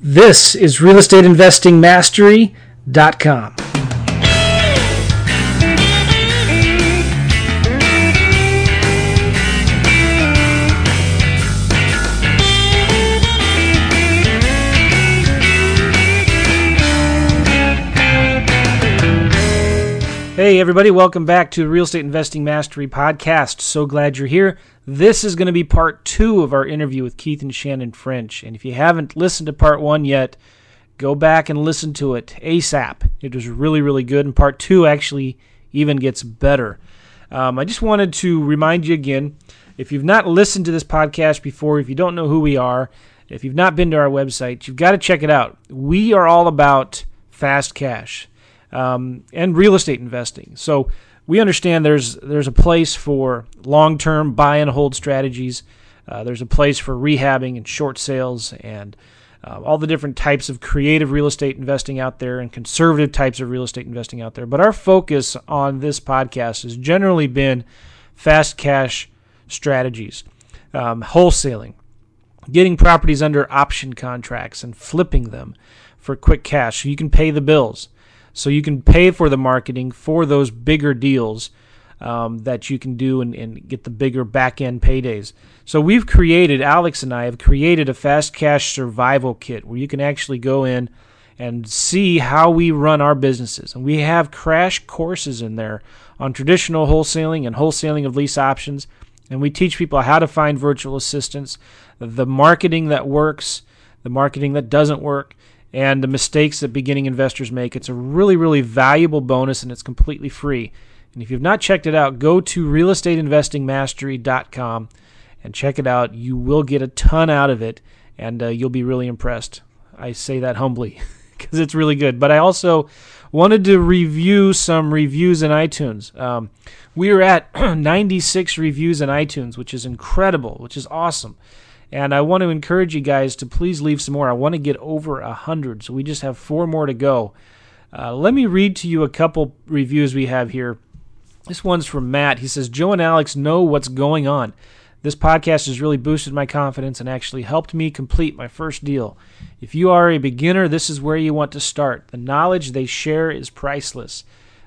This is realestateinvestingmastery.com. Hey, everybody, welcome back to the Real Estate Investing Mastery Podcast. So glad you're here. This is going to be part two of our interview with Keith and Shannon French. And if you haven't listened to part one yet, go back and listen to it ASAP. It was really, really good. And part two actually even gets better. Um, I just wanted to remind you again if you've not listened to this podcast before, if you don't know who we are, if you've not been to our website, you've got to check it out. We are all about fast cash um, and real estate investing. So we understand there's there's a place for long-term buy and hold strategies. Uh, there's a place for rehabbing and short sales and uh, all the different types of creative real estate investing out there and conservative types of real estate investing out there. But our focus on this podcast has generally been fast cash strategies, um, wholesaling, getting properties under option contracts and flipping them for quick cash so you can pay the bills. So you can pay for the marketing for those bigger deals um, that you can do and, and get the bigger back end paydays. So we've created, Alex and I have created a fast cash survival kit where you can actually go in and see how we run our businesses. And we have crash courses in there on traditional wholesaling and wholesaling of lease options. And we teach people how to find virtual assistants, the marketing that works, the marketing that doesn't work, and the mistakes that beginning investors make. It's a really, really valuable bonus and it's completely free. And if you've not checked it out, go to realestateinvestingmastery.com and check it out. You will get a ton out of it and uh, you'll be really impressed. I say that humbly because it's really good. But I also wanted to review some reviews in iTunes. Um, we are at 96 reviews in iTunes, which is incredible, which is awesome. And I want to encourage you guys to please leave some more. I want to get over a hundred, so we just have four more to go. Uh, let me read to you a couple reviews we have here. This one's from Matt. He says, Joe and Alex know what's going on. This podcast has really boosted my confidence and actually helped me complete my first deal. If you are a beginner, this is where you want to start. The knowledge they share is priceless.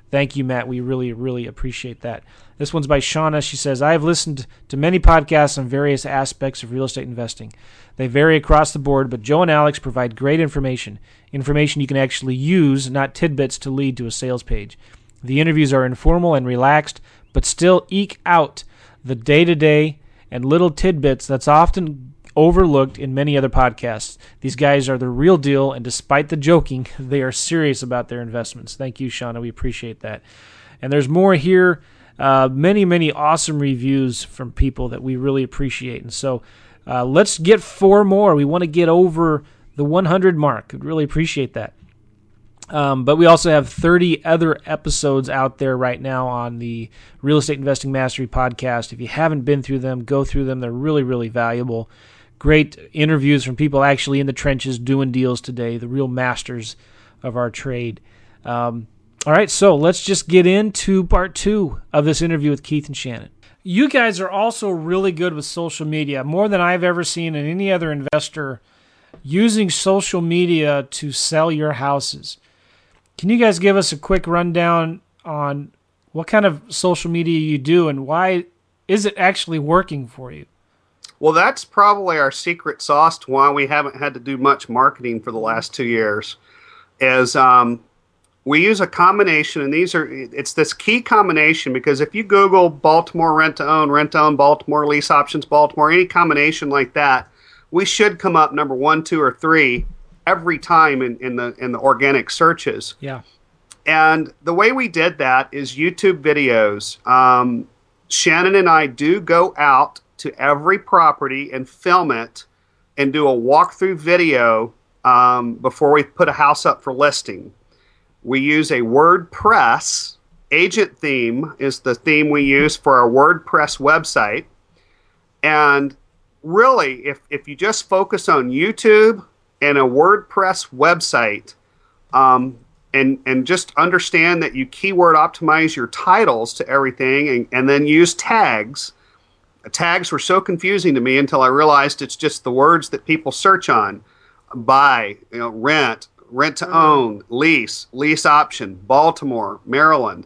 Thank you, Matt. We really, really appreciate that. This one's by Shauna. She says, I have listened to many podcasts on various aspects of real estate investing. They vary across the board, but Joe and Alex provide great information. Information you can actually use, not tidbits to lead to a sales page. The interviews are informal and relaxed, but still eke out the day to day and little tidbits that's often overlooked in many other podcasts. These guys are the real deal, and despite the joking, they are serious about their investments. Thank you, Shauna. We appreciate that. And there's more here uh, many, many awesome reviews from people that we really appreciate. And so uh, let's get four more. We want to get over the 100 mark. I'd really appreciate that. Um, but we also have 30 other episodes out there right now on the Real Estate Investing Mastery podcast. If you haven't been through them, go through them. They're really, really valuable. Great interviews from people actually in the trenches doing deals today, the real masters of our trade. Um, all right, so let's just get into part two of this interview with Keith and Shannon. You guys are also really good with social media, more than I've ever seen in any other investor using social media to sell your houses. Can you guys give us a quick rundown on what kind of social media you do and why is it actually working for you? Well, that's probably our secret sauce to why we haven't had to do much marketing for the last two years. Is um, we use a combination, and these are it's this key combination because if you Google Baltimore rent to own, rent to own Baltimore lease options Baltimore, any combination like that, we should come up number one, two, or three every time in, in the in the organic searches. Yeah. And the way we did that is YouTube videos. Um, Shannon and I do go out to every property and film it and do a walkthrough video um, before we put a house up for listing we use a WordPress agent theme is the theme we use for our WordPress website. And really, if, if you just focus on YouTube and a WordPress website, um, and and just understand that you keyword optimize your titles to everything, and, and then use tags. Tags were so confusing to me until I realized it's just the words that people search on. buy, you know, rent, rent to own, lease, lease option, Baltimore, Maryland.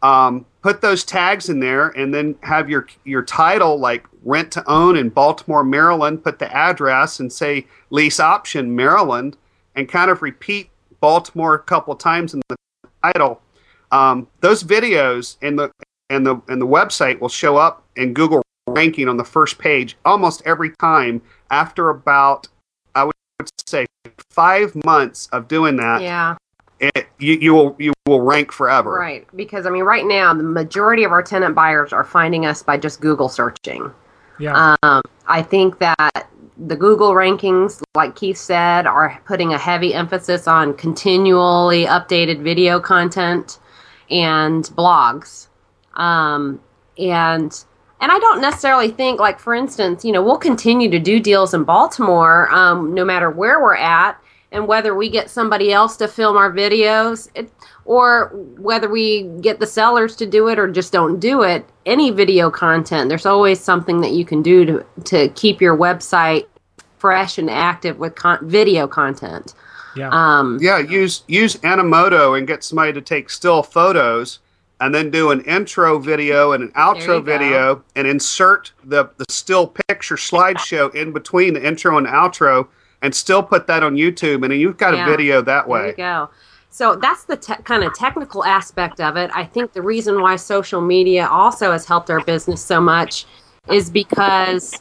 Um, put those tags in there, and then have your your title like rent to own in Baltimore, Maryland. Put the address and say lease option Maryland, and kind of repeat Baltimore a couple times in the title. Um, those videos and the and the and the website will show up in Google ranking on the first page almost every time after about say five months of doing that. Yeah. It, you, you will you will rank forever. Right. Because I mean right now the majority of our tenant buyers are finding us by just Google searching. Yeah. Um, I think that the Google rankings, like Keith said, are putting a heavy emphasis on continually updated video content and blogs. Um, and and I don't necessarily think, like for instance, you know, we'll continue to do deals in Baltimore, um, no matter where we're at, and whether we get somebody else to film our videos, it, or whether we get the sellers to do it or just don't do it. Any video content, there's always something that you can do to to keep your website fresh and active with con- video content. yeah. Um, Yeah, use use Animoto and get somebody to take still photos and then do an intro video and an outro go. video and insert the, the still picture slideshow in between the intro and outro and still put that on YouTube and then you've got Yeah. a video that way. There you go. So that's the te- kind of technical aspect of it. I think the reason why social media also has helped our business so much is because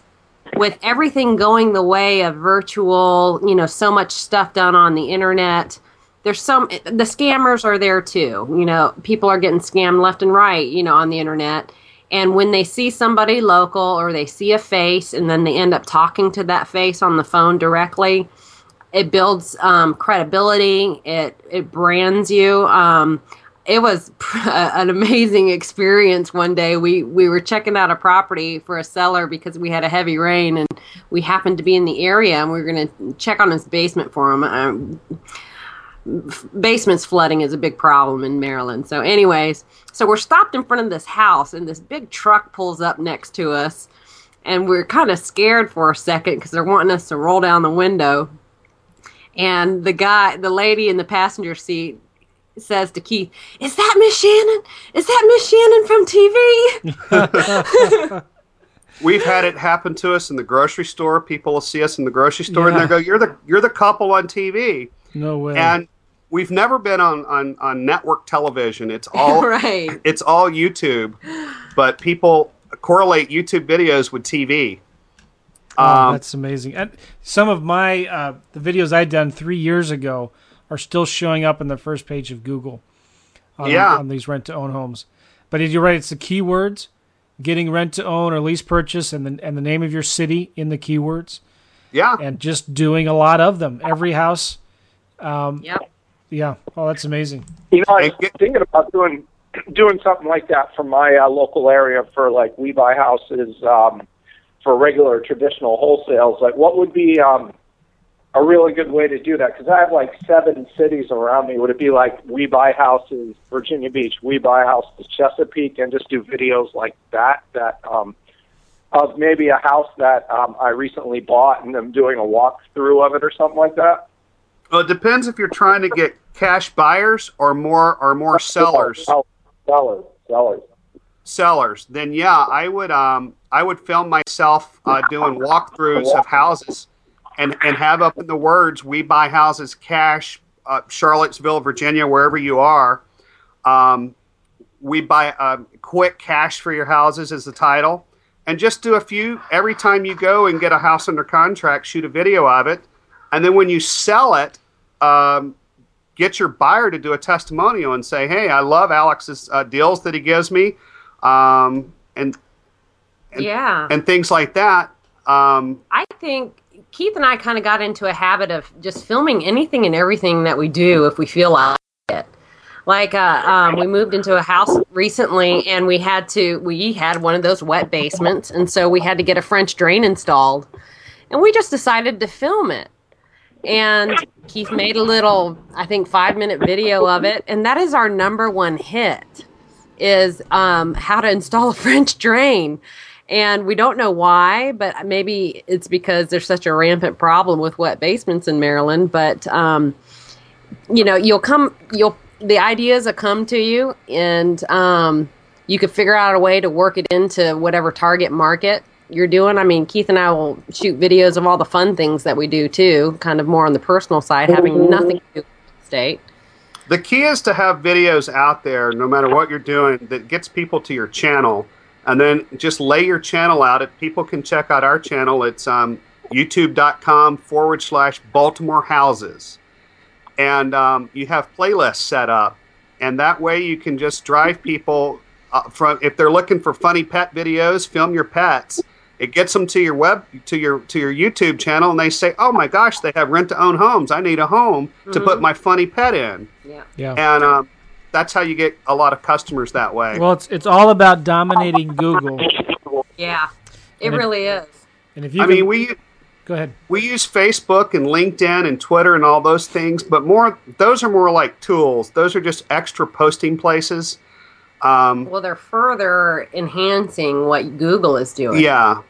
with everything going the way of virtual, you know, so much stuff done on the internet, there's some the scammers are there too. You know, people are getting scammed left and right, you know, on the internet. And when they see somebody local or they see a face and then they end up talking to that face on the phone directly, it builds um, credibility. It it brands you. Um, it was an amazing experience. One day we we were checking out a property for a seller because we had a heavy rain and we happened to be in the area and we were going to check on his basement for him. Um, basements flooding is a big problem in Maryland. So, anyways, so we're stopped in front of this house, and this big truck pulls up next to us, and we're kind of scared for a second because they're wanting us to roll down the window. And the guy, the lady in the passenger seat, says to Keith, "Is that Miss Shannon? Is that Miss Shannon from TV?" We've had it happen to us in the grocery store. People will see us in the grocery store and they go, "You're the you're the couple on TV." no way. And we've never been on on, on network television. It's all right. it's all YouTube, but people correlate YouTube videos with TV. Oh, Um, that's amazing. And some of my uh, the videos I'd done three years ago are still showing up in the first page of Google. On, Yeah. on these rent to own homes. But you're right. It's the keywords, getting rent to own or lease purchase, and the and the name of your city in the keywords, yeah, and just doing a lot of them. Every house. Um, Yep. Yeah. Oh, that's amazing. You know, I And was thinking about doing doing something like that for my uh, local area for like we buy houses um, for regular traditional wholesales. Like, what would be um, a really good way to do that? Because I have like seven cities around me. Would it be like we buy houses Virginia Beach, we buy houses Chesapeake, and just do videos like that? That um, of maybe a house that um, I recently bought and I'm doing a walkthrough of it or something like that. well, it depends if you're trying to get cash buyers or more or more sellers. Sellers, sellers. Sellers. Then yeah, I would um I would film myself uh, doing walkthroughs of houses, and and have up in the words "We buy houses cash." Uh, Charlottesville, Virginia, wherever you are. Um, we buy um, quick cash for your houses is the title and just do a few every time you go and get a house under contract shoot a video of it and then when you sell it um, get your buyer to do a testimonial and say hey i love alex's uh, deals that he gives me um, and And- yeah. and things like that um, I think Keith and I kind of got into a habit of just filming anything and everything that we do if we feel like it. Like uh, um, we moved into a house recently, and we had to we had one of those wet basements, and so we had to get a French drain installed, and we just decided to film it. And Keith made a little, I think, five minute video of it, and that is our number one hit is um, how to install a French drain. and we don't know why, but maybe it's because there's such a rampant problem with wet basements in Maryland. But um, you know, you'll come, you'll the ideas will come to you, and um, you could figure out a way to work it into whatever target market you're doing. I mean, Keith and I will shoot videos of all the fun things that we do too, kind of more on the personal side, having nothing to do with the state. The key is to have videos out there, no matter what you're doing, that gets people to your channel, and then just lay your channel out. If people can check out our channel, it's um, YouTube.com forward slash Baltimore Houses, and um, you have playlists set up, and that way you can just drive people uh, from if they're looking for funny pet videos, film your pets. It gets them to your web to your to your YouTube channel, and they say, "Oh my gosh, they have rent to own homes. I need a home to put my funny pet in." Yeah. Yeah. and um, that's how you get a lot of customers that way. Well, it's it's all about dominating Google. Yeah. It And if- really is. And if you I can- mean, we go ahead. we use Facebook and LinkedIn and Twitter and all those things, but more those are more like tools. Those are just extra posting places. Um, Well, they're further enhancing what Google is doing. yeah,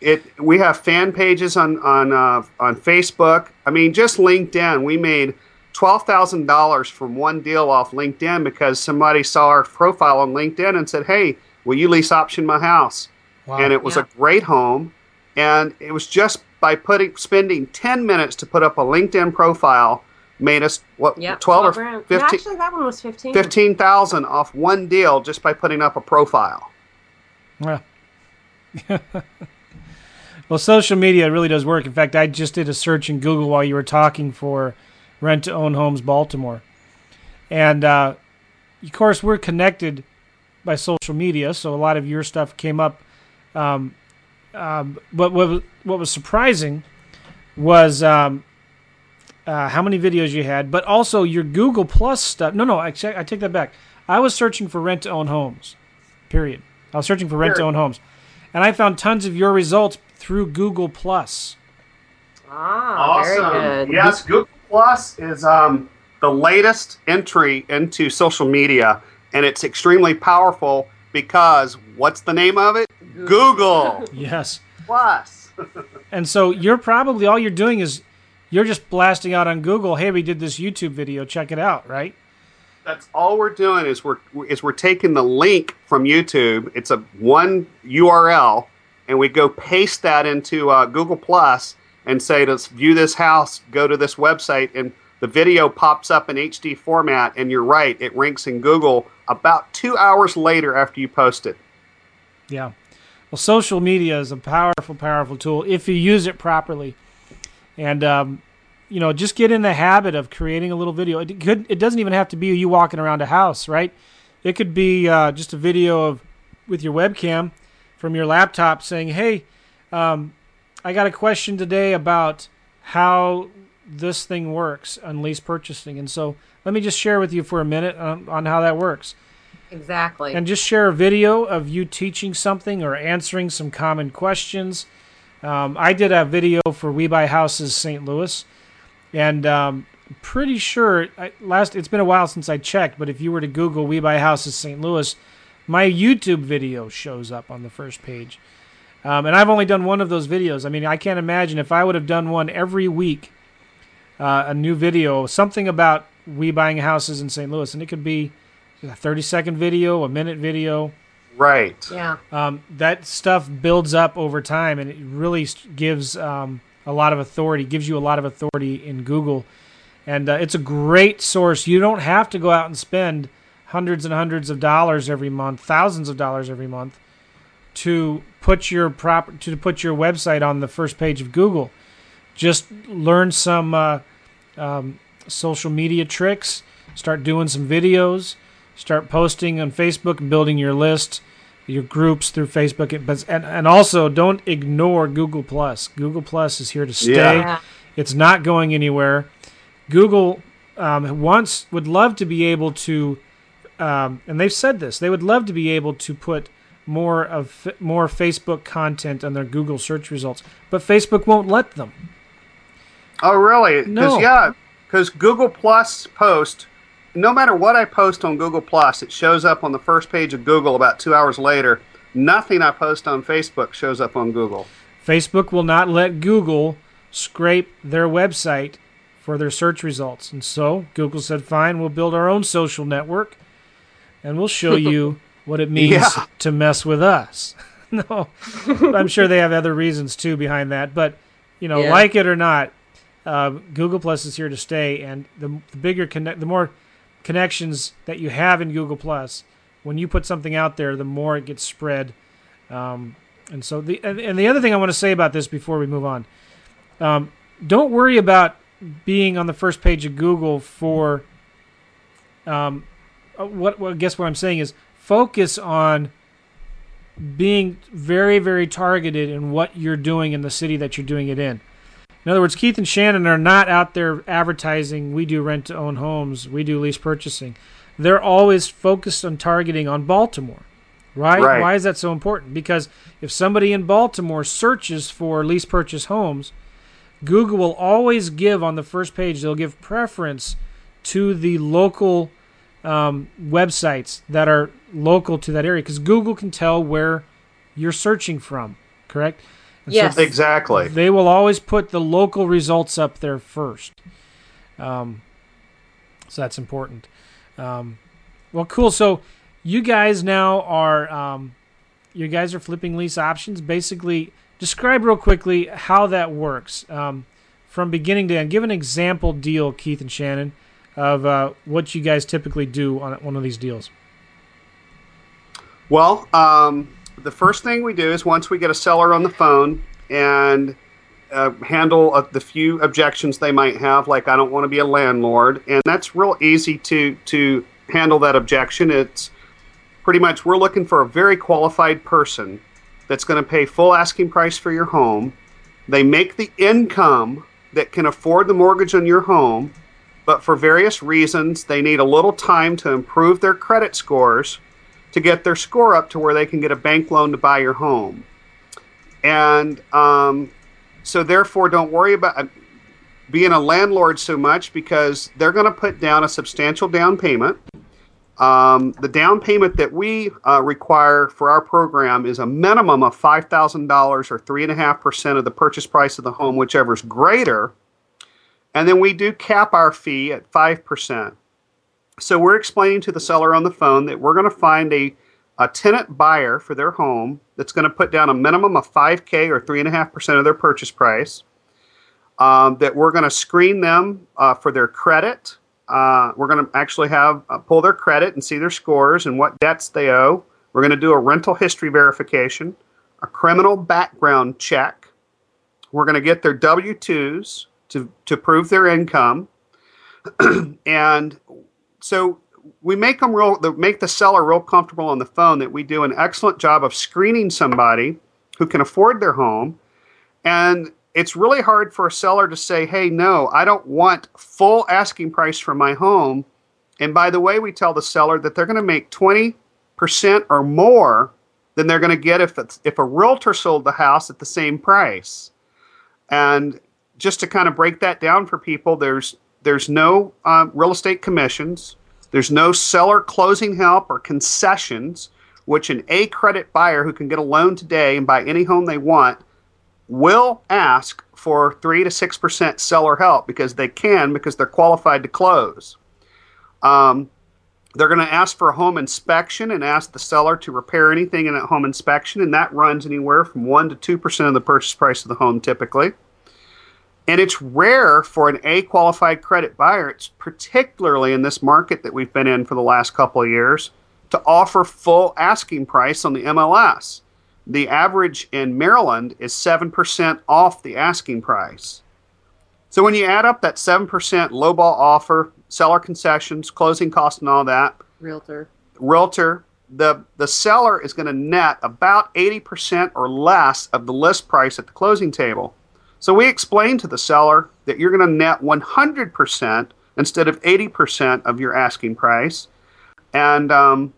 it. We have fan pages on on uh, on Facebook. I mean, just LinkedIn. We made twelve thousand dollars from one deal off LinkedIn because somebody saw our profile on LinkedIn and said, "Hey, will you lease option my house?" Wow. and it was Yeah. a great home and it was just by putting spending 10 minutes to put up a linkedin profile made us what Yeah. 12 grand. or Yeah, 15 actually, that one was 15. 15000 off one deal just by putting up a profile Well, well, social media really does work. In fact, I just did a search in Google while you were talking for rent to own homes Baltimore, and uh, of course we're connected by social media, so a lot of your stuff came up. Um, um, but what was, what was surprising was um, uh, how many videos you had, but also your Google Plus stuff. No, no, I, check, I take that back. I was searching for rent to own homes. Period. I was searching for rent to own homes, and I found tons of your results through Google Plus. Ah, very good. yes google plus is um, the latest entry into social media and it's extremely powerful because what's the name of it google Yes. Plus. plus and so you're probably all you're doing is you're just blasting out on Google, "Hey, we did this YouTube video, check it out," right? That's all we're doing is we're is we're taking the link from YouTube. It's a one URL, and we go paste that into uh, Google Plus and say to view this house, go to this website, and the video pops up in HD format. And you're right, it ranks in Google about two hours later after you post it. Yeah. Well, social media is a powerful, powerful tool if you use it properly. And um, you know, just get in the habit of creating a little video. It could. It doesn't even have to be you walking around a house, right? It could be uh, just a video of with your webcam from your laptop saying, "Hey, um, I got a question today about how this thing works on lease purchasing." And so, let me just share with you for a minute on, on how that works Exactly. and just share a video of you teaching something or answering some common questions. Um, I did a video for We Buy Houses St. Louis, and um, pretty sure I, last it's been a while since I checked, but if you were to Google We Buy Houses St. Louis, my YouTube video shows up on the first page. Um, and I've only done one of those videos. I mean, I can't imagine if I would have done one every week, uh, a new video, something about we buying houses in St. Louis, and it could be a 30 second video, a minute video. Right. yeah. Um, that stuff builds up over time, and it really gives um, a lot of authority. Gives you a lot of authority in Google, and uh, it's a great source. You don't have to go out and spend hundreds and hundreds of dollars every month, thousands of dollars every month, to put your prop to put your website on the first page of Google. Just learn some uh, um, social media tricks. Start doing some videos. Start posting on Facebook and building your list, your groups through Facebook. But and, and also don't ignore Google Plus. Google Plus is here to stay. Yeah. Yeah. It's not going anywhere. Google um, wants would love to be able to, um, and they've said this. They would love to be able to put more of more Facebook content on their Google search results, but Facebook won't let them. Oh, really? No. yeah, because Google Plus post, no matter what I post on Google Plus, it shows up on the first page of Google about two hours later. nothing I post on Facebook shows up on Google. Facebook will not let Google scrape their website for their search results. And so Google said, fine, we'll build our own social network and we'll show you what it means Yeah. to mess with us. no, I'm sure they have other reasons too behind that. But, you know, Yeah. like it or not, uh, Google Plus is here to stay. And the, the bigger connect, the more connections that you have in Google Plus, when you put something out there, the more it gets spread. Um, and so the and, and the other thing I want to say about this before we move on, um, don't worry about being on the first page of Google for. Um, Uh, what, what I guess what I'm saying is focus on being very very targeted in what you're doing in the city that you're doing it in. In other words, Keith and Shannon are not out there advertising. We do rent to own homes. We do lease purchasing. They're always focused on targeting on Baltimore. Right? Right. Why is that so important? Because if somebody in Baltimore searches for lease purchase homes, Google will always give on the first page, they'll give preference to the local um, websites that are local to that area because Google can tell where you're searching from, correct? And so Yes. Exactly. they will always put the local results up there first. Um, so that's important. Um, well, cool. So you guys now are um, you guys are flipping lease options. Basically, describe real quickly how that works um, from beginning to end. Give an example deal, Keith and Shannon, of uh, what you guys typically do on one of these deals. Well, um, the first thing we do is once we get a seller on the phone and uh, handle uh, the few objections they might have, like I don't want to be a landlord, and that's real easy to to handle that objection. It's pretty much we're looking for a very qualified person that's going to pay full asking price for your home. They make the income that can afford the mortgage on your home, but for various reasons they need a little time to improve their credit scores to get their score up to where they can get a bank loan to buy your home. And um, so, therefore, don't worry about uh, being a landlord so much because they're going to put down a substantial down payment. Um, the down payment that we uh, require for our program is a minimum of $5,000 or 3.5% of the purchase price of the home, whichever is greater. And then we do cap our fee at 5%. So we're explaining to the seller on the phone that we're going to find a, a tenant buyer for their home that's going to put down a minimum of 5K or 3.5% of their purchase price. Um, that we're going to screen them uh, for their credit. Uh, we're going to actually have uh, pull their credit and see their scores and what debts they owe. We're going to do a rental history verification, a criminal background check. We're going to get their W 2s to, to prove their income. and so we make them real make the seller real comfortable on the phone that we do an excellent job of screening somebody who can afford their home. And it's really hard for a seller to say hey no i don't want full asking price for my home. And by the way we tell the seller that they're going to make 20% or more than they're going to get if if a realtor sold the house at the same price. And just to kind of break that down for people there's there's no uh, real estate commissions. There's no seller closing help or concessions, which an A credit buyer who can get a loan today and buy any home they want will ask for 3 to 6% seller help because they can, because they're qualified to close. Um, they're going to ask for a home inspection and ask the seller to repair anything in that home inspection, and that runs anywhere from 1 to 2% of the purchase price of the home typically. And it's rare for an A qualified credit buyer, it's particularly in this market that we've been in for the last couple of years, to offer full asking price on the MLS. The average in Maryland is 7% off the asking price. So when you add up that 7% lowball offer, seller concessions, closing costs, and all that, Realtor. realtor, the, the seller is going to net about 80% or less of the list price at the closing table. So we explain to the seller that you're going to net 100% instead of 80% of your asking price. And um,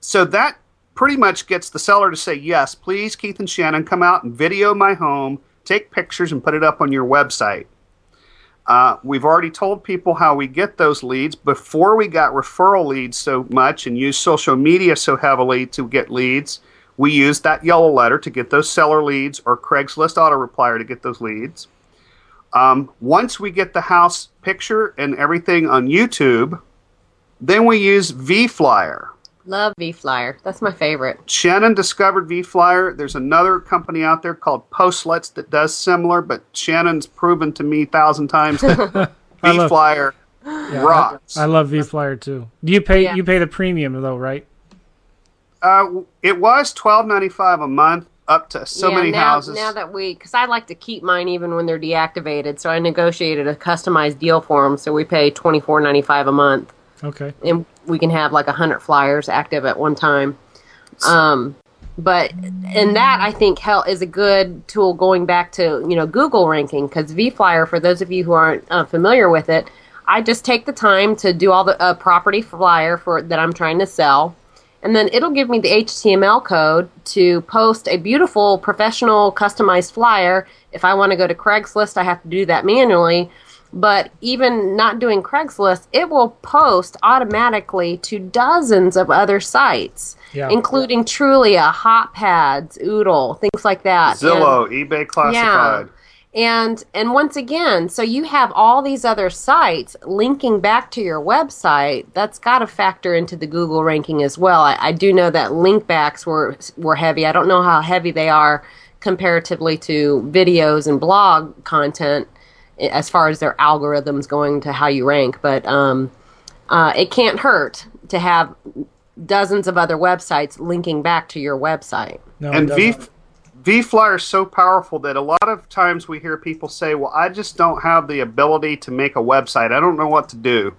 so that pretty much gets the seller to say, yes, please, Keith and Shannon, come out and video my home, take pictures, and put it up on your website. Uh, we've already told people how we get those leads before we got referral leads so much and use social media so heavily to get leads. We use that yellow letter to get those seller leads or Craigslist auto replier to get those leads. Um, once we get the house picture and everything on YouTube, then we use VFlyer. Love V Flyer. That's my favorite. Shannon discovered VFlyer. There's another company out there called Postlets that does similar, but Shannon's proven to me a thousand times that I love- VFlyer Yeah, rocks. I, I love VFlyer too. Do you pay Yeah. you pay the premium though, right? Uh, it was twelve ninety five a month, up to so yeah, many now, houses. Now that we, because I like to keep mine even when they're deactivated, so I negotiated a customized deal for them. So we pay twenty four ninety five a month, Okay. and we can have like a hundred flyers active at one time. Um, but and that I think hel- is a good tool going back to you know Google ranking because VFlyer for those of you who aren't uh, familiar with it, I just take the time to do all the uh, property flyer for that I'm trying to sell, and then it'll give me the HTML code to post a beautiful professional customized flyer. If I want to go to Craigslist, I have to do that manually. But even not doing Craigslist, it will post automatically to dozens of other sites, Yeah. including Trulia, Hotpads, Oodle, things like that. And- Zillow, eBay Classified. And and once again, so you have all these other sites linking back to your website. That's got to factor into the Google ranking as well. I, I do know that link backs were were heavy. I don't know how heavy they are comparatively to videos and blog content as far as their algorithms going to how you rank. But um, uh, it can't hurt to have dozens of other websites linking back to your website. No, and it V doesn't. Is so powerful that a lot of times we hear people say, "Well, I just don't have the ability to make a website. I don't know what to do."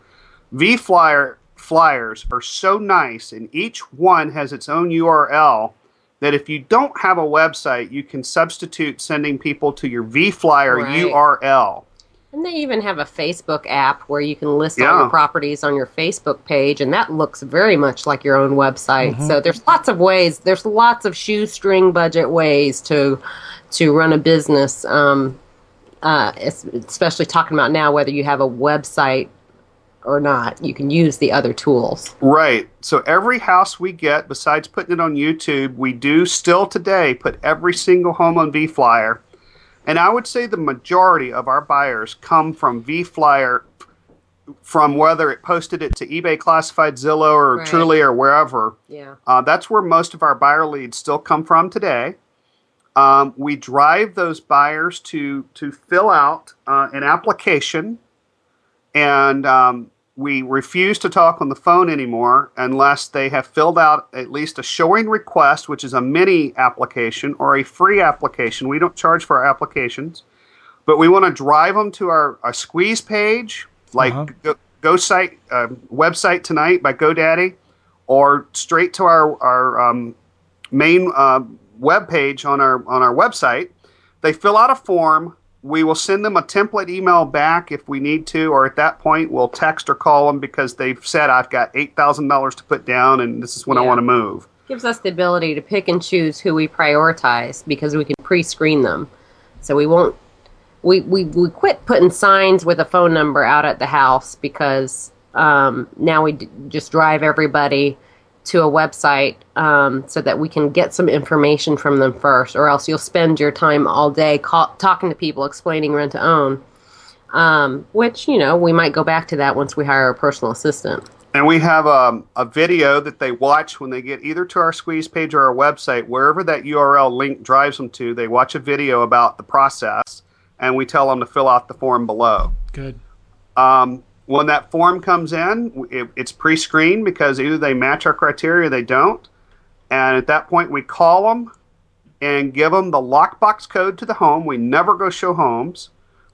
VFlyer flyers are so nice, and each one has its own URL. That if you don't have a website, you can substitute sending people to your VFlyer Right. URL. And they even have a Facebook app where you can list all your properties on your Facebook page, and that looks very much like your own website. So there's lots of ways. There's lots of shoestring budget ways to to run a business. Um, uh, especially talking about now whether you have a website or not, you can use the other tools. Right. So every house we get, besides putting it on YouTube, we do still today put every single home on VFlyer. And I would say the majority of our buyers come from VFlyer from whether it posted it to eBay Classified, Zillow, or Right. Trulia, or wherever. Yeah. Uh, that's where most of our buyer leads still come from today. Um, we drive those buyers to to fill out uh, an application, and um, we refuse to talk on the phone anymore unless they have filled out at least a showing request, which is a mini application or a free application. We don't charge for our applications, but we want to drive them to our, our squeeze page, like Uh-huh. go, go site um website tonight by GoDaddy, or straight to our our um, main uh, web page on our on our website. They fill out a form. We will send them a template email back if we need to, or at that point we'll text or call them because they've said I've got eight thousand dollars to put down and this is when I want to move. gives us the ability to pick and choose who we prioritize because we can pre-screen them so we won't we, we, we quit putting signs with a phone number out at the house because um, now we d- just drive everybody to a website um, so that we can get some information from them first or else you'll spend your time all day call, talking to people explaining rent to own um, which you know we might go back to that once we hire a personal assistant And we have um, a video that they watch when they get either to our squeeze page or our website, wherever that URL link drives them to. They watch a video about the process, and we tell them to fill out the form below. Good. Um, when that form comes in, it, it's pre-screened because either they match our criteria or they don't. And at that point, we call them and give them the lockbox code to the home. We never go show homes.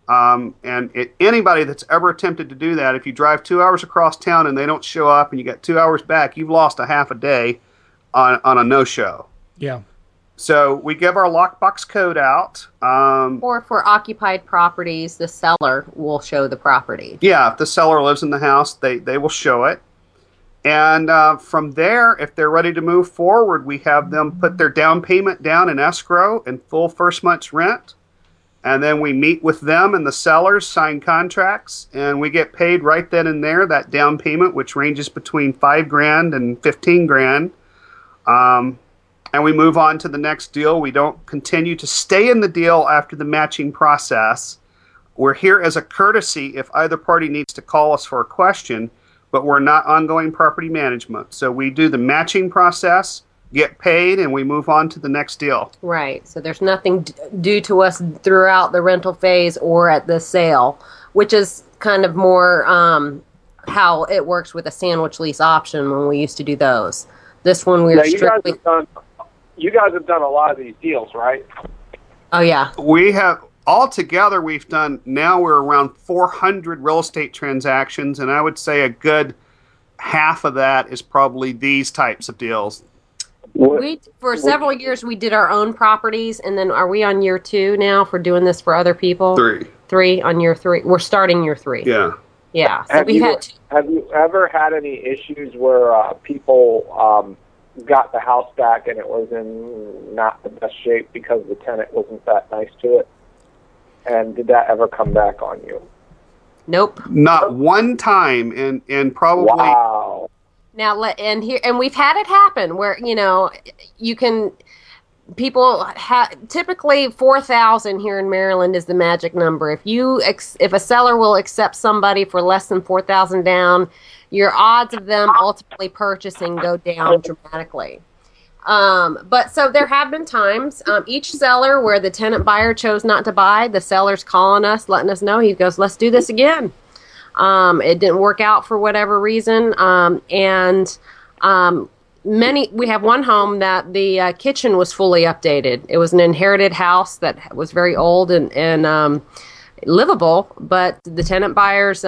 Um, and it, anybody that's ever attempted to do that, if you drive two hours across town and they don't show up and you got two hours back, you've lost a half a day on, on a no-show. Yeah. So we give our lockbox code out. Um, or for occupied properties the seller will show the property Yeah, if the seller lives in the house, they, they will show it. And uh, from there, if they're ready to move forward, we have them put their down payment down in escrow and full first month's rent. And then we meet with them and the sellers, sign contracts, and we get paid right then and there that down payment, which ranges between five grand and 15 grand. Um, and we move on to the next deal. We don't continue to stay in the deal after the matching process. We're here as a courtesy if either party needs to call us for a question, but we're not ongoing property management. So we do the matching process, get paid, and we move on to the next deal. Right. So there's nothing d- due to us throughout the rental phase or at the sale, which is kind of more um, how it works with a sandwich lease option when we used to do those. This one we Now, were you guys strictly. have done. You guys have done a lot of these deals, right? Oh yeah. We have altogether we've done now we're around 400 real estate transactions, and I would say a good half of that is probably these types of deals. What, We for several years we did our own properties, and then are we on year two now for doing this for other people? Three. Three on year three. We're starting year three. Yeah. Yeah. So have we've you had. Two, have you ever had any issues where uh, people um, got the house back and it was in not the best shape because the tenant wasn't that nice to it? And did that ever come back on you? nope. Not one time and in probably Wow. Now let and here and we've had it happen where you know you can people ha- typically 4000 here in Maryland is the magic number. If you ex- if a seller will accept somebody for less than 4000 down, your odds of them ultimately purchasing go down dramatically. Um, but so there have been times, um, each seller where the tenant buyer chose not to buy, the seller's calling us, letting us know. He goes, let's do this again. Um, it didn't work out for whatever reason. Um, and um, many, we have one home that the uh, kitchen was fully updated. It was an inherited house that was very old and, and um, livable, but the tenant buyers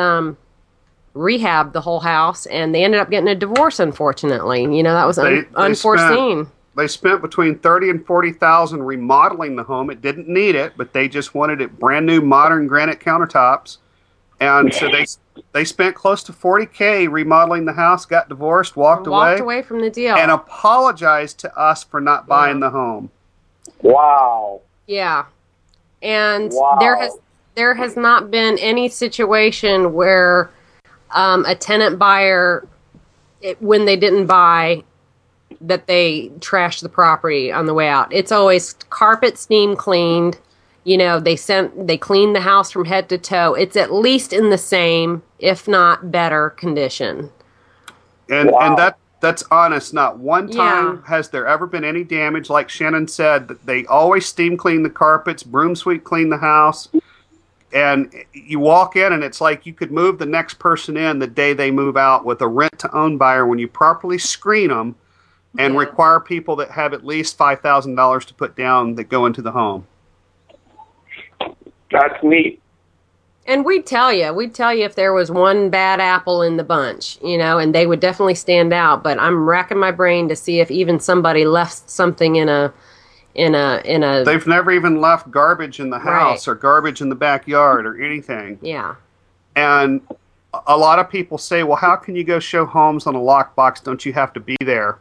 rehabbed the whole house and they ended up getting a divorce, unfortunately. You know, that was un- They- they unforeseen. they spent between thirty and forty thousand remodeling the home. It didn't need it, but they just wanted it brand new, modern granite countertops, and so they they spent close to forty k remodeling the house. Got divorced, walked, walked away, away from the deal. and apologized to us for not buying Yeah. the home. Wow. Yeah, and Wow. there has there has not been any situation where um, a tenant buyer, it, when they didn't buy, that they trashed the property on the way out. It's always carpet steam cleaned. You know, they sent they cleaned the house from head to toe. It's at least in the same, if not better, condition. And Wow. and that that's honest. Not one time Yeah. has there ever been any damage. Like Shannon said, they always steam clean the carpets, broom sweep clean the house. And you walk in, and it's like you could move the next person in the day they move out with a rent to own buyer when you properly screen them and Yeah. require people that have at least $5,000 to put down that go into the home. That's neat. And we'd tell you, we'd tell you if there was one bad apple in the bunch, you know, and they would definitely stand out. But I'm racking my brain to see if even somebody left something in a, in a, in a. They've never even left garbage in the house or garbage in the backyard or anything. yeah, And a lot of people say, well, how can you go show homes on a lockbox? Don't you have to be there?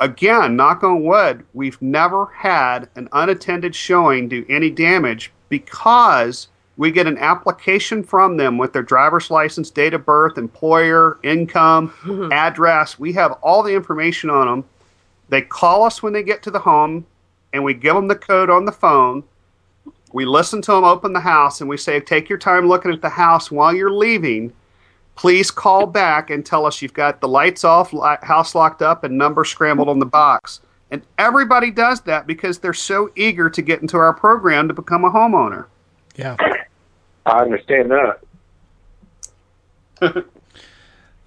Again, knock on wood, we've never had an unattended showing do any damage because we get an application from them with their driver's license, date of birth, employer, income, address. We have all the information on them. They call us when they get to the home, and we give them the code on the phone. We listen to them open the house, and we say, Take your time looking at the house while you're leaving. Please call back and tell us you've got the lights off, li- house locked up, and number scrambled on the box. And everybody does that because they're so eager to get into our program to become a homeowner. Yeah, I understand that.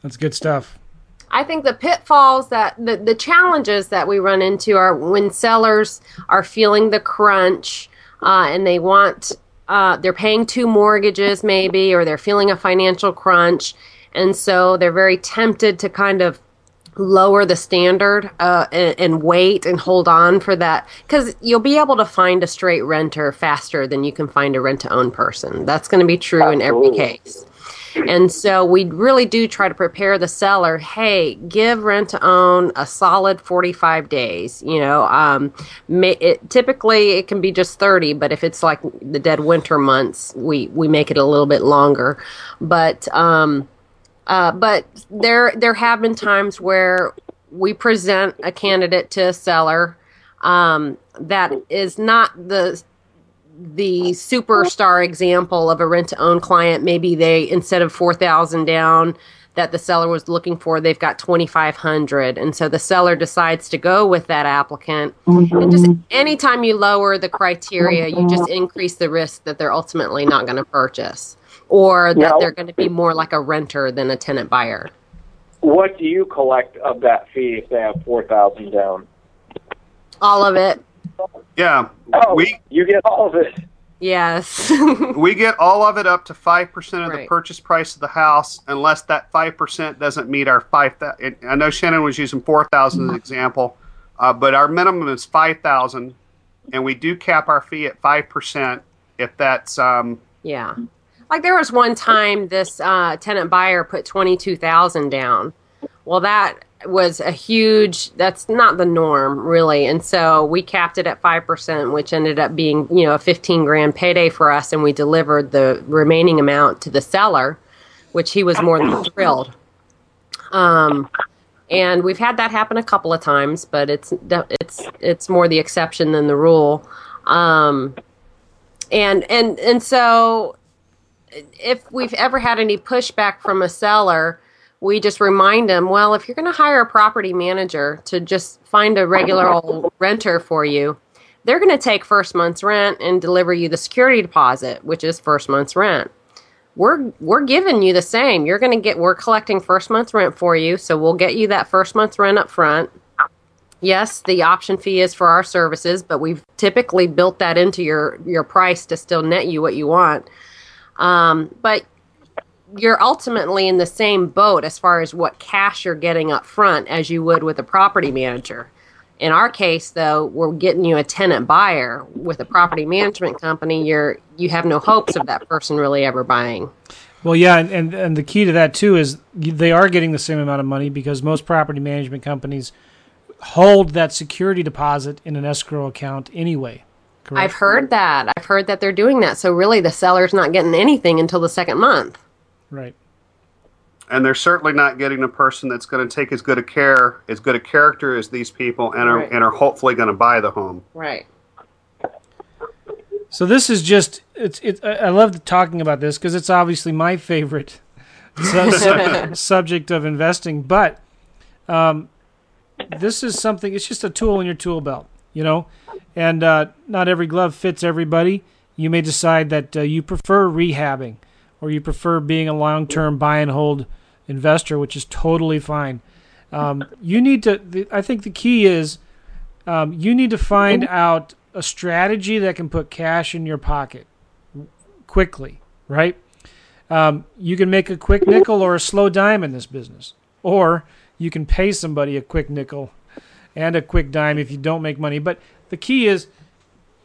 that's good stuff. I think the pitfalls that the the challenges that we run into are when sellers are feeling the crunch uh, and they want uh, they're paying two mortgages maybe or they're feeling a financial crunch and so they're very tempted to kind of lower the standard uh, and, and wait and hold on for that because you'll be able to find a straight renter faster than you can find a rent to own person. That's going to be true in every case and so we really do try to prepare the seller. Hey, give rent to own a solid 45 days. You know, um, it, typically it can be just 30, but if it's like the dead winter months, we, we make it a little bit longer. But, um, uh, but there there have been times where we present a candidate to a seller um, that is not the the superstar example of a rent to own client. Maybe they instead of four thousand down that the seller was looking for, they've got twenty five hundred, and so the seller decides to go with that applicant. And just mm-hmm. anytime you lower the criteria, you just mm-hmm. increase the risk that they're ultimately not going to purchase, or that Now- they're going to be more like a renter than a tenant buyer. What do you collect of that fee if they have four thousand down? All of it, Yeah, Oh, we you get all of it. yes. we get all of it up to five percent of the purchase price of the house, unless that five percent doesn't meet our five. thou- I know Shannon was using four thousand as an example, uh, but our minimum is five thousand, and we do cap our fee at five percent if that's um, Yeah. Like there was one time this uh, tenant buyer put 22,000 down. Well, that was a huge that's not the norm really. And so we capped it at 5%, which ended up being, you know, a 15 grand payday for us and we delivered the remaining amount to the seller, which he was more than thrilled. Um and we've had that happen a couple of times, but it's it's it's more the exception than the rule. Um and and and so if we've ever had any pushback from a seller we just remind them well if you're going to hire a property manager to just find a regular old renter for you they're going to take first month's rent and deliver you the security deposit which is first month's rent. We're we're giving you the same. You're going to get we're collecting first month's rent for you so we'll get you that first month's rent up front. Yes, the option fee is for our services, but we've typically built that into your your price to still net you what you want. Um, but you're ultimately in the same boat as far as what cash you're getting up front as you would with a property manager. In our case, though, we're getting you a tenant buyer with a property management company. You're you have no hopes of that person really ever buying. Well, yeah, and, and and the key to that too is they are getting the same amount of money because most property management companies hold that security deposit in an escrow account anyway. Correct? I've heard that. I've heard that they're doing that. So really, the seller's not getting anything until the second month. Right. and they're certainly not getting a person that's going to take as good a care, as good a character as these people, and are Right. and are hopefully going to buy the home. Right. So this is just it's it. I I love talking about this because it's obviously my favorite su- su- subject of investing. But um, this is something. It's just a tool in your tool belt, you know. And uh, not every glove fits everybody. You may decide that uh, you prefer rehabbing, or you prefer being a long-term buy and hold investor, which is totally fine. Um, you need to. The, I think the key is um, you need to find out a strategy that can put cash in your pocket quickly, right? Um, you can make a quick nickel or a slow dime in this business, or you can pay somebody a quick nickel and a quick dime if you don't make money. But the key is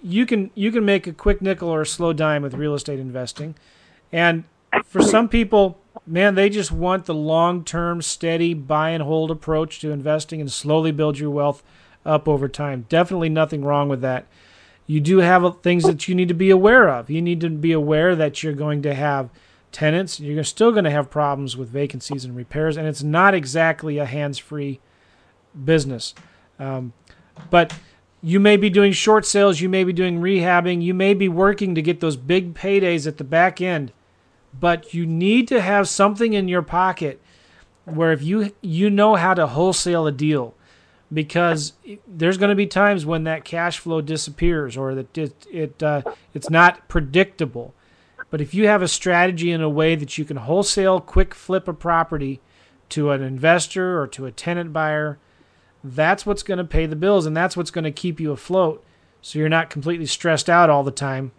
you can you can make a quick nickel or a slow dime with real estate investing, and for some people, man, they just want the long-term, steady buy and hold approach to investing and slowly build your wealth up over time. Definitely nothing wrong with that. You do have things that you need to be aware of. You need to be aware that you're going to have tenants. You're still going to have problems with vacancies and repairs, and it's not exactly a hands-free business. Um, but you may be doing short sales. You may be doing rehabbing. You may be working to get those big paydays at the back end. But you need to have something in your pocket where if you you know how to wholesale a deal because there's going to be times when that cash flow disappears or that it, it uh, it's not predictable. But if you have a strategy in a way that you can wholesale quick flip a property to an investor or to a tenant buyer, that's what's going to pay the bills and that's what's going to keep you afloat so you're not completely stressed out all the time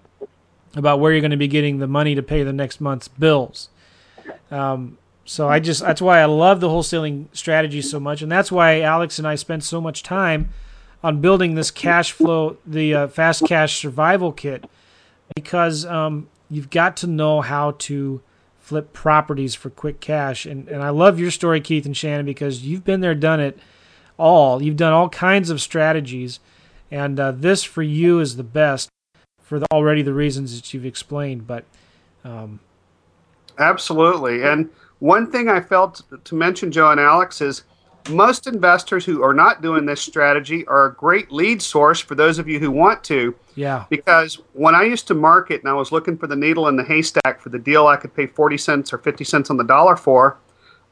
about where you're going to be getting the money to pay the next month's bills. Um, so I just that's why I love the wholesaling strategy so much, and that's why Alex and I spent so much time on building this cash flow, the uh, fast cash survival kit, because um, you've got to know how to flip properties for quick cash. And and I love your story, Keith and Shannon, because you've been there, done it all. You've done all kinds of strategies, and uh, this for you is the best for the, already the reasons that you've explained. But um, Absolutely. And one thing I felt to mention, Joe and Alex, is most investors who are not doing this strategy are a great lead source for those of you who want to. Yeah. Because when I used to market and I was looking for the needle in the haystack for the deal I could pay 40 cents or 50 cents on the dollar for,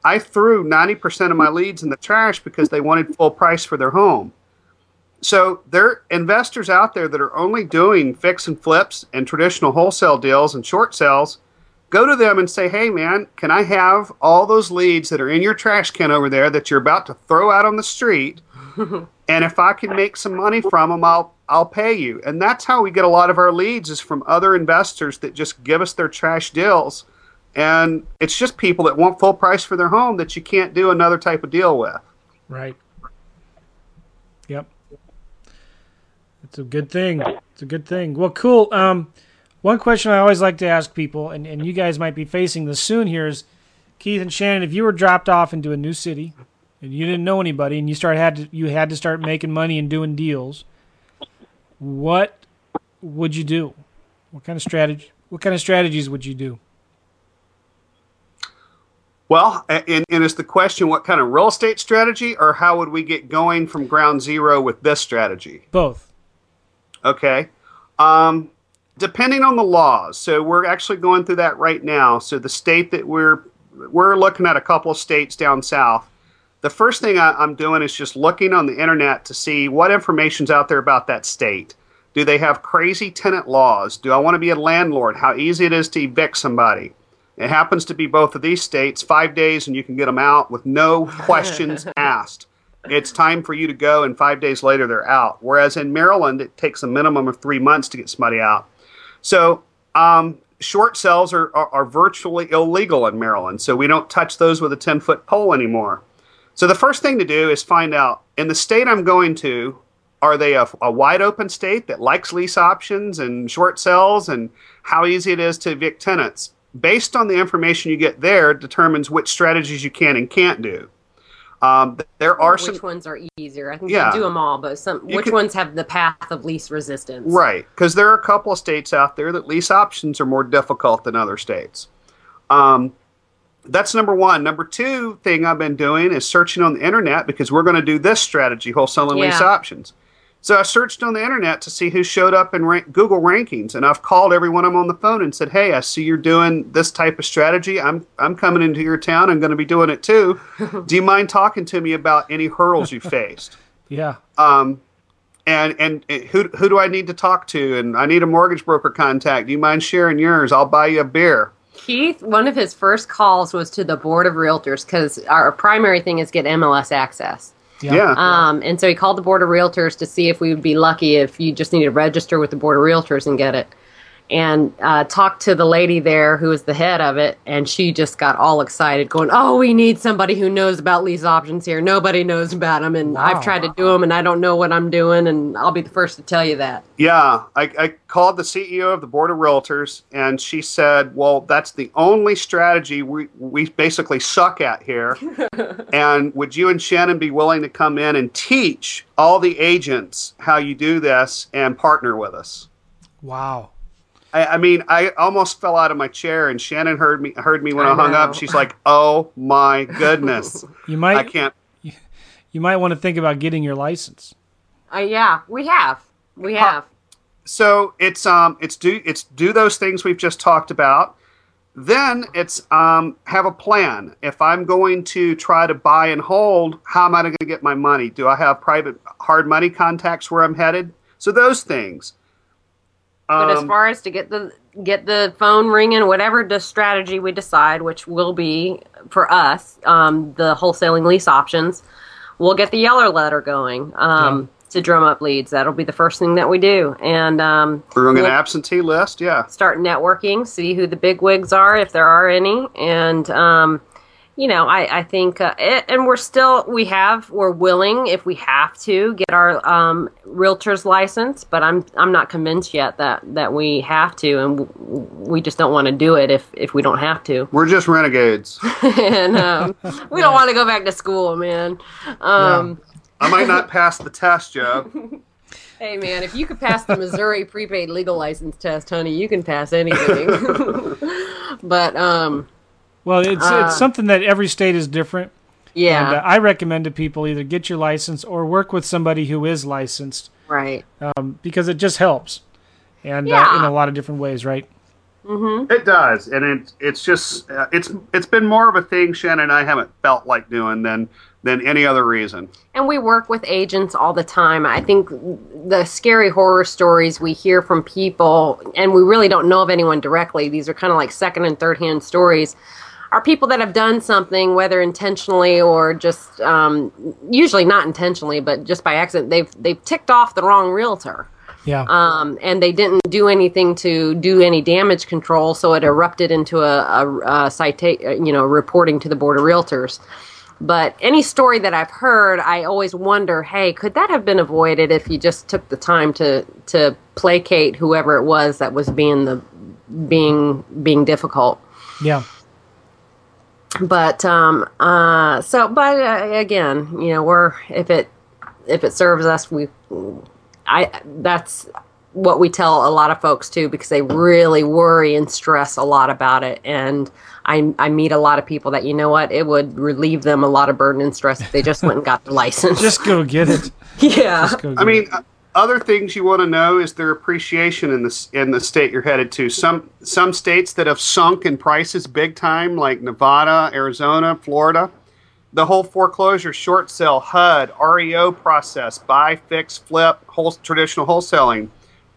I threw 90% of my leads in the trash because they wanted full price for their home. So there are investors out there that are only doing fix and flips and traditional wholesale deals and short sales. Go to them and say, hey, man, can I have all those leads that are in your trash can over there that you're about to throw out on the street? and if I can make some money from them, I'll I'll pay you. And that's how we get a lot of our leads is from other investors that just give us their trash deals. And it's just people that want full price for their home that you can't do another type of deal with. Right. Yep. It's a good thing. It's a good thing. Well, cool. Um, one question I always like to ask people, and, and you guys might be facing this soon here, is Keith and Shannon, if you were dropped off into a new city and you didn't know anybody and you start had to you had to start making money and doing deals, what would you do? What kind of strategy? What kind of strategies would you do? Well, and, and is the question what kind of real estate strategy, or how would we get going from ground zero with this strategy? Both. Okay. Um, depending on the laws. So we're actually going through that right now. So the state that we're we're looking at a couple of states down south. The first thing I, I'm doing is just looking on the internet to see what information's out there about that state. Do they have crazy tenant laws? Do I want to be a landlord? How easy it is to evict somebody? It happens to be both of these states, five days and you can get them out with no questions asked. It's time for you to go, and five days later they're out. Whereas in Maryland, it takes a minimum of three months to get somebody out. So, um, short sales are, are, are virtually illegal in Maryland, so we don't touch those with a 10 foot pole anymore. So, the first thing to do is find out in the state I'm going to, are they a, a, wide open state that likes lease options and short sales and how easy it is to evict tenants? Based on the information you get there, determines which strategies you can and can't do. Um, there are which some. ones are easier? I think Yeah. do them all, but some which can- ones have the path of least resistance? Right, because there are a couple of states out there that lease options are more difficult than other states. Um, that's number one. Number two thing I've been doing is searching on the internet because we're going to do this strategy, wholesaling lease Yeah. options. So I searched on the internet to see who showed up in rank- Google rankings, and I've called every one of them on the phone and said, "Hey, I see you're doing this type of strategy. I'm I'm coming into your town. I'm going to be doing it too. do you mind talking to me about any hurdles you faced?" Yeah. um, and, and and who who do I need to talk to? And I need a mortgage broker contact. Do you mind sharing yours? I'll buy you a beer. Keith, one of his first calls was to the board of realtors because our primary thing is get MLS access. Yeah. Yeah, Um, and so he called the board of realtors to see if we would be lucky if you just need to register with the board of realtors and get it. And uh, talked to the lady there who was the head of it, and she just got all excited, going, "Oh, we need somebody who knows about lease options here. Nobody knows about them, and Wow. I've tried to do them, and I don't know what I'm doing, and I'll be the first to tell you that." yeah. I, I called the CEO of the board of realtors, and she said, "Well, that's the only strategy we we basically suck at here. and would you and Shannon be willing to come in and teach all the agents how you do this and partner with us?" Wow. I, I mean, I almost fell out of my chair, and Shannon heard me heard me when I, I hung know. up. She's like, "Oh my goodness, You might I might can't." you might want to think about getting your license. Uh, yeah, we have, we have. So it's um it's do it's do those things we've just talked about. Then it's um have a plan. If I'm going to try to buy and hold, how am I going to get my money? Do I have private hard money contacts where I'm headed? So those things. But as Um, far as to get the get the phone ringing, whatever the strategy we decide, which will be for us, um, the wholesaling lease options, we'll get the yellow letter going um, to drum up leads. That'll be the first thing that we do, and um, we're going to we'll an absentee list. Yeah. start networking, see who the big wigs are, if there are any, and um, you know, I, I think, uh, it, and we're still, we have, we're willing if we have to get our um, realtor's license, but I'm, I'm not convinced yet that that we have to, and w- we just don't want to do it if if we don't have to, We're just renegades. and um, we don't want to go back to school, man. Um, I might not pass the test, Joe. Hey man, if you could pass the Missouri prepaid legal license test, honey, you can pass anything. but um, Well, it's Uh, it's something that every state is different. Yeah. And uh, I recommend to people either get your license or work with somebody who is licensed right. um, because it just helps, and uh, in a lot of different ways, right? It does, and it, it's just uh, it's it's been more of a thing Shannon and I haven't felt like doing than than any other reason. And we work with agents all the time. I think the scary horror stories we hear from people, and we really don't know of anyone directly, these are kind of like second and third hand stories, are people that have done something, whether intentionally or just um, usually not intentionally, but just by accident. They've, they've ticked off the wrong realtor. Yeah. Um, and they didn't do anything to do any damage control, so it erupted into a, a, a cita- you know, reporting to the board of realtors. But any story that I've heard, I always wonder, hey, could that have been avoided if you just took the time to to placate whoever it was that was being the being being difficult? yeah. But um, uh, so, but uh, again, you know, we're if it if it serves us, we I that's what we tell a lot of folks too because they really worry and stress a lot about it. And I, I meet a lot of people that you know what it would relieve them a lot of burden and stress if they just went and got the license. Just go get it. yeah. Go get I mean, uh, other things you want to know is their appreciation in the in the state you're headed to. Some some states that have sunk in prices big time, like Nevada, Arizona, Florida. The whole foreclosure, short sale, HUD, REO process, buy, fix, flip, whole, traditional wholesaling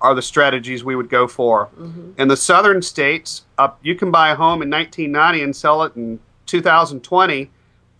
are the strategies we would go for. In the southern states, uh, you can buy a home in 1990 and sell it in 2020,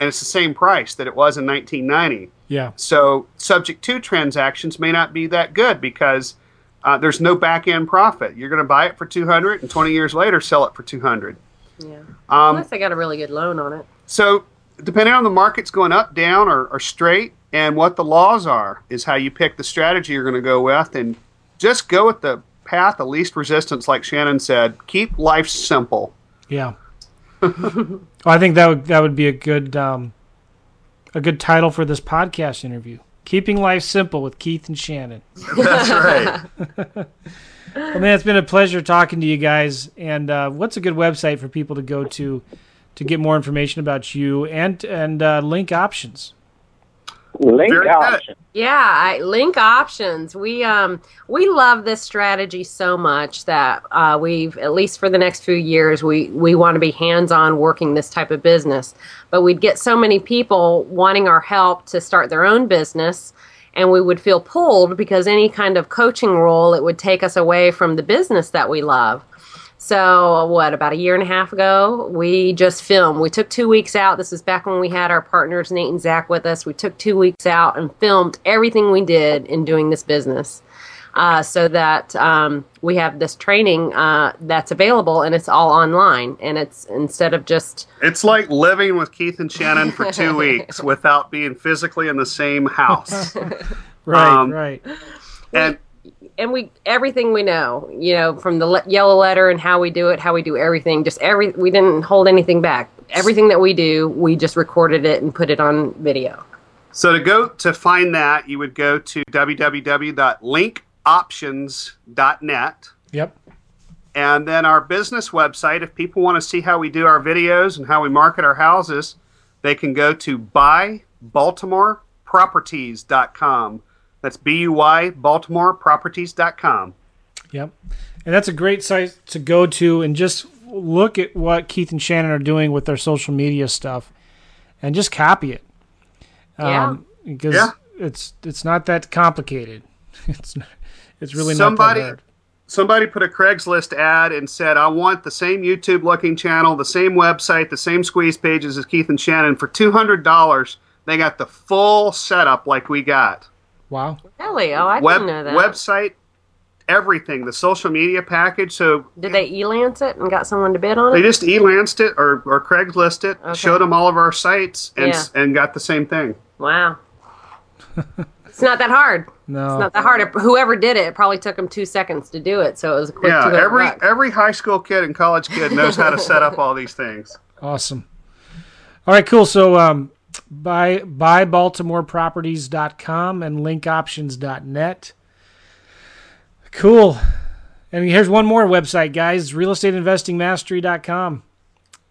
and it's the same price that it was in 1990. Yeah. So subject to transactions may not be that good because uh, there's no back end profit. You're going to buy it for 200 and 20 years later sell it for 200. yeah Um, unless they got a really good loan on it so depending on the market's going up, down, or, or straight, and what the laws are, is how you pick the strategy you're going to go with, and just go with the path of least resistance, like Shannon said. Keep life simple. Yeah. well, I think that would that would be a good um, a good title for this podcast interview. Keeping life simple with Keith and Shannon. That's right. Well, man, it's been a pleasure talking to you guys. And uh, what's a good website for people to go to to get more information about you and and uh, link options? Link Very good. Yeah, I, link options. We um we love this strategy so much that uh, we've at least for the next few years we we want to be hands on working this type of business. But we'd get so many people wanting our help to start their own business, and we would feel pulled because any kind of coaching role it would take us away from the business that we love. So, what, about a year and a half ago, we just filmed. We took two weeks out. This is back when we had our partners, Nate and Zach, with us. We took two weeks out and filmed everything we did in doing this business uh, so that um, we have this training uh, that's available and it's all online. And it's instead of just, It's like living with Keith and Shannon for two weeks without being physically in the same house. Right, Um, right. And and we everything we know, you know, from the le- yellow letter and how we do it, how we do everything, just every we didn't hold anything back. Everything that we do, we just recorded it and put it on video. So to go to find that, you would go to www.linkoptions.net. Yep. And then our business website, if people want to see how we do our videos and how we market our houses, they can go to buybaltimoreproperties.com. That's B U Y baltimoreproperties.com. Yep. And that's a great site to go to and just look at what Keith and Shannon are doing with their social media stuff and just copy it. Yeah. Um, because Yeah. it's it's not that complicated. It's not, it's really Somebody- not that hard. Somebody put a Craigslist ad and said, I want the same YouTube looking channel, the same website, the same squeeze pages as Keith and Shannon. For $200, they got the full setup like we got. Wow. Really? Oh, I Web, didn't know that. website, everything, the social media package. So Did they e-lance it and got someone to bid on it? they just e-lanced it or, or Craigslist it, Okay. showed them all of our sites, and, Yeah. and got the same thing. Wow. it's not that hard. No. It's not that hard. It- Whoever did it, it probably took them two seconds to do it. So it was a quick Yeah, every bucks. every high school kid and college kid knows how to set up all these things. Awesome. All right, cool. So um buy buybaltimoreproperties.com and linkoptions.net. Cool. And here's one more website, guys, realestateinvestingmastery.com.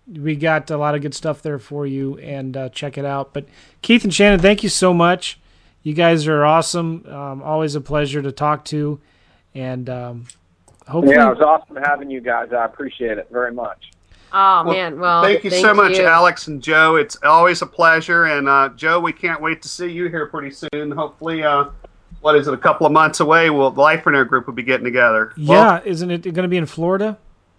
we got a lot of good stuff there for you, and uh, check it out. But Keith and Shannon, thank you so much. You guys are awesome. Um, always a pleasure to talk to, and um, hopefully, Yeah, it was awesome having you guys. I appreciate it very much. Oh man, well, thank you so much, Alex and Joe. It's always a pleasure. And uh, Joe, we can't wait to see you here pretty soon. Hopefully, uh, what is it, a couple of months away? We'll, the Lifepreneur group will be getting together. yeah, isn't it going to be in Florida?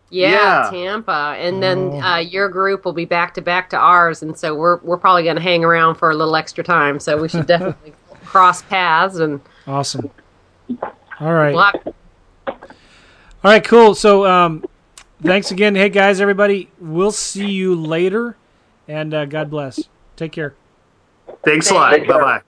Yeah, Yeah. Tampa, and then Oh. uh, your group will be back to back to ours, and so we're we're probably going to hang around for a little extra time. So we should definitely cross paths and Awesome. All right. we'll have- All right, cool. So, um, thanks again. Hey, guys, everybody. We'll see you later, and uh, God bless. Take care. Thanks a lot. Bye bye.